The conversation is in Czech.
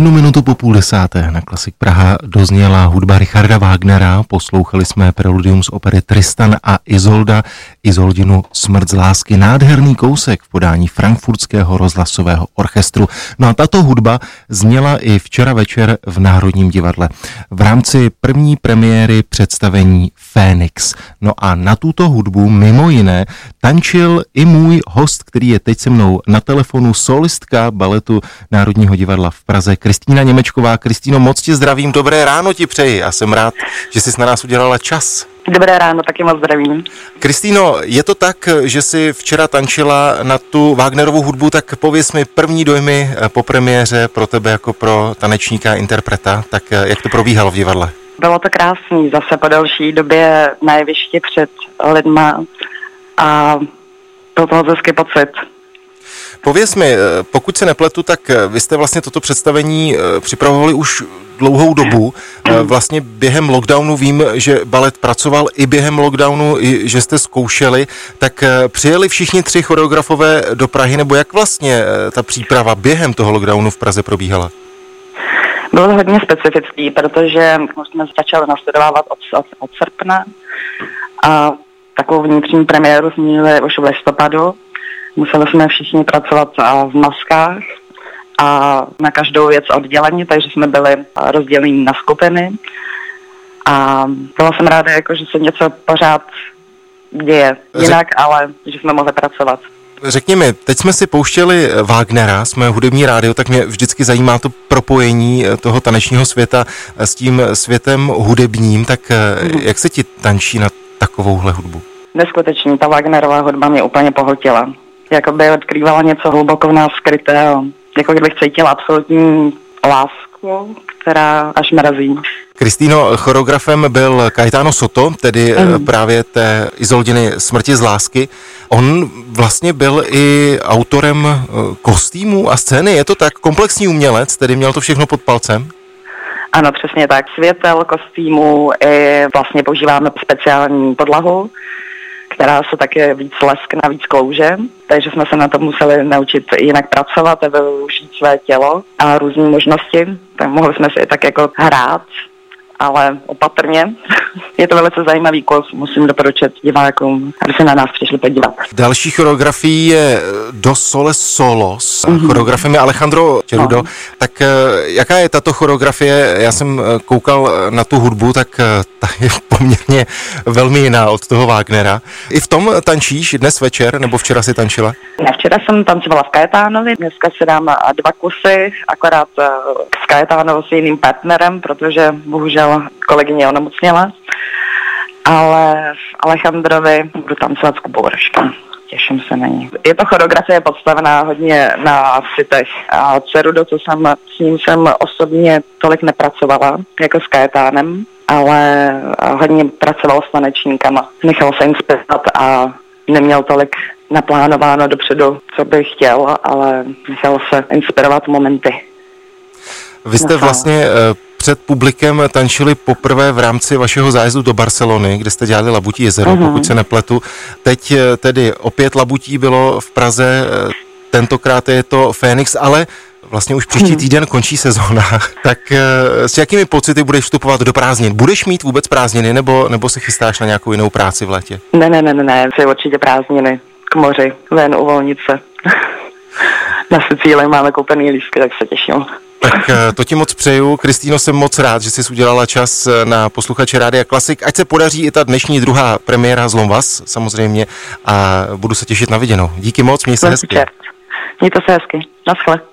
Jednu minutu po půl desáté na Klasik Praha dozněla hudba Richarda Wagnera. Poslouchali jsme preludium z opery Tristan a Izolda, Izoldinu Smrt z lásky. Nádherný kousek v podání frankfurtského rozhlasového orchestru. No a tato hudba zněla i včera večer v Národním divadle. V rámci první premiéry představení Fénix. No a na tuto hudbu mimo jiné tančil i můj host, který je teď se mnou na telefonu, solistka baletu Národního divadla v Praze, Kristýna Němečková. Kristýno, moc tě zdravím, dobré ráno ti přeji a jsem rád, že jsi na nás udělala čas. Dobré ráno, taky moc zdravím. Kristýno, je to tak, že jsi včera tančila na tu Wagnerovu hudbu, tak pověs mi první dojmy po premiéře pro tebe jako pro tanečníka interpreta, tak jak to probíhalo v divadle? Bylo to krásný, zase po delší době na jevišti před lidma a byl to hezký pocit. Pověz mi, pokud se nepletu, tak vy jste vlastně toto představení připravovali už dlouhou dobu. Vlastně během lockdownu vím, že balet pracoval i během lockdownu, i že jste zkoušeli. Tak přijeli všichni tři choreografové do Prahy, nebo jak vlastně ta příprava během toho lockdownu v Praze probíhala? Bylo to hodně specifický, protože jsme začali nastudovávat od, od, od srpna a takovou vnitřní premiéru jsme měli už v listopadu. Museli jsme všichni pracovat v maskách a na každou věc oddělení, takže jsme byli rozděleni na skupiny. A byla jsem ráda, jako, že se něco pořád děje jinak, ale že jsme mohli pracovat. Řekni mi, teď jsme si pouštěli Wagnera, jsme hudební rádio, tak mě vždycky zajímá to propojení toho tanečního světa s tím světem hudebním, tak mm. jak se ti tančí na takovouhle hudbu? Neskutečně, ta Wagnerová hudba mě úplně pohltila. Jakoby odkrývala něco hluboko v nás skrytého. Jako kdybych cítila absolutní lásku, která až mrazí. Kristýno, choreografem byl Caetano Soto, tedy mm. právě té Izoldiny Smrti z lásky. On vlastně byl i autorem kostýmů a scény, je to tak? Komplexní umělec, tedy měl to všechno pod palcem? Ano, přesně tak. Světel, kostýmů, i vlastně používáme speciální podlahu, která se také víc leskne, víc klouže, takže jsme se na to museli naučit jinak pracovat a využít své tělo a různé možnosti. Tak mohli jsme si tak jako hrát ale opatrně. Je to velice zajímavý kus, musím doporučit divákům, aby se na nás přišli podívat. Další choreografií je Do Sole Solos, mm-hmm. choreografem je Alejandro Čerudo. No. Tak eh, jaká je tato choreografie? Já jsem eh, koukal na tu hudbu, tak eh, ta je poměrně velmi jiná od toho Wagnera. I v tom tančíš dnes večer, nebo včera si tančila? Ne, včera jsem tancovala v Kajetánovi, dneska si dám dva kusy, akorát s Kajetánovou s jiným partnerem, protože bohužel kolegyně onemocněla, ale v Alejandrovi budu tancovat s Kubou Roškem. Těším se na ní. Je to choreografie podstavená hodně na sitech. A Cerudo, co jsem, s ním jsem osobně tolik nepracovala, jako s Kajetánem, ale hodně pracoval s tanečníkama. Nechal se inspirovat a neměl tolik naplánováno dopředu, co bych chtěl, ale nechal se inspirovat momenty. Vy jste vlastně před publikem tančili poprvé v rámci vašeho zájezdu do Barcelony, kde jste dělali Labutí jezero, uh-huh. pokud se nepletu. Teď eh, tedy opět Labutí bylo v Praze, eh, tentokrát je to Fénix, ale vlastně už příští mhm. týden končí sezóna, tak eh, s jakými pocity budeš vstupovat do prázdnin? Budeš mít vůbec prázdniny, nebo, nebo se chystáš na nějakou jinou práci v létě? Ne, ne, ne, ne, ne, určitě prázdniny k moři, ven uvolnit se. na Sicílii máme koupený lístky, tak se těším. Tak eh, to ti moc přeju. Kristýno, jsem moc rád, že jsi udělala čas eh, na posluchače Rádia Klasik. Ať se podaří i ta dnešní druhá premiéra Zlom vás, samozřejmě, a budu se těšit na viděnou. Díky moc, měj se hezky. Mějte se hezky. Naschle.